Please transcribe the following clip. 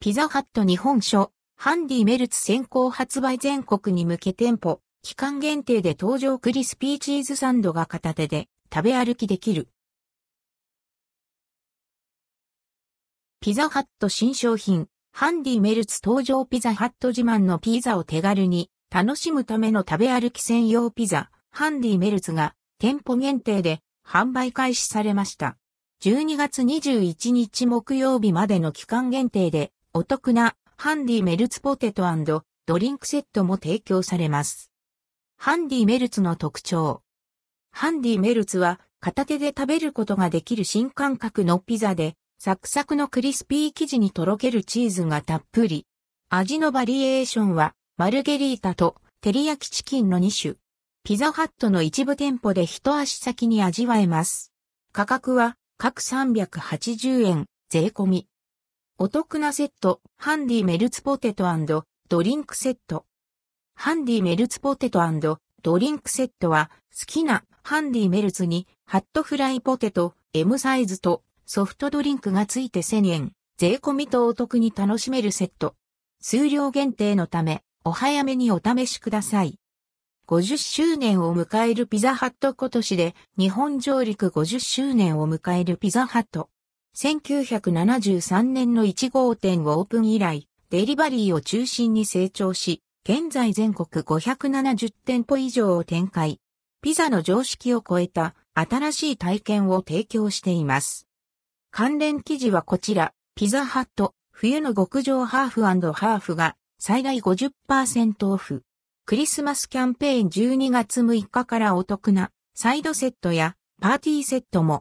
ピザハット日本書、ハンディメルツ先行発売全国に向け店舗、期間限定で登場クリスピーチーズサンドが片手で食べ歩きできる。ピザハット新商品、ハンディメルツ登場ピザハット自慢のピザを手軽に楽しむための食べ歩き専用ピザ、ハンディメルツが店舗限定で販売開始されました。12月21日木曜日までの期間限定でお得なハンディメルツポテトドリンクセットも提供されます。ハンディメルツの特徴。ハンディメルツは片手で食べることができる新感覚のピザで、サクサクのクリスピー生地にとろけるチーズがたっぷり。味のバリエーションはマルゲリータと照り焼きチキンの2種。ピザハットの一部店舗で一足先に味わえます。価格は各380円税込み。お得なセット、ハンディメルツポテトドリンクセット。ハンディメルツポテトドリンクセットは好きなハンディメルツにハットフライポテト M サイズとソフトドリンクがついて1000円、税込みとお得に楽しめるセット。数量限定のためお早めにお試しください。50周年を迎えるピザハット今年で日本上陸50周年を迎えるピザハット。1973年の1号店オープン以来、デリバリーを中心に成長し、現在全国570店舗以上を展開。ピザの常識を超えた新しい体験を提供しています。関連記事はこちら、ピザハット、冬の極上ハーフハーフが最大50%オフ。クリスマスキャンペーン12月6日からお得なサイドセットやパーティーセットも